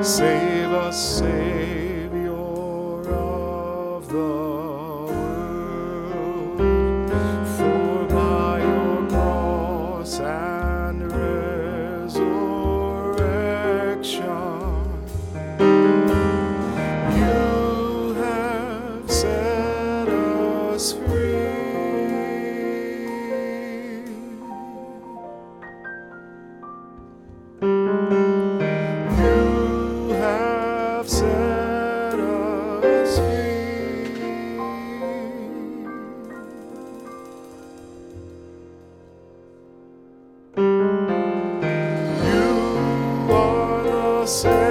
Save us, Savior of the closer.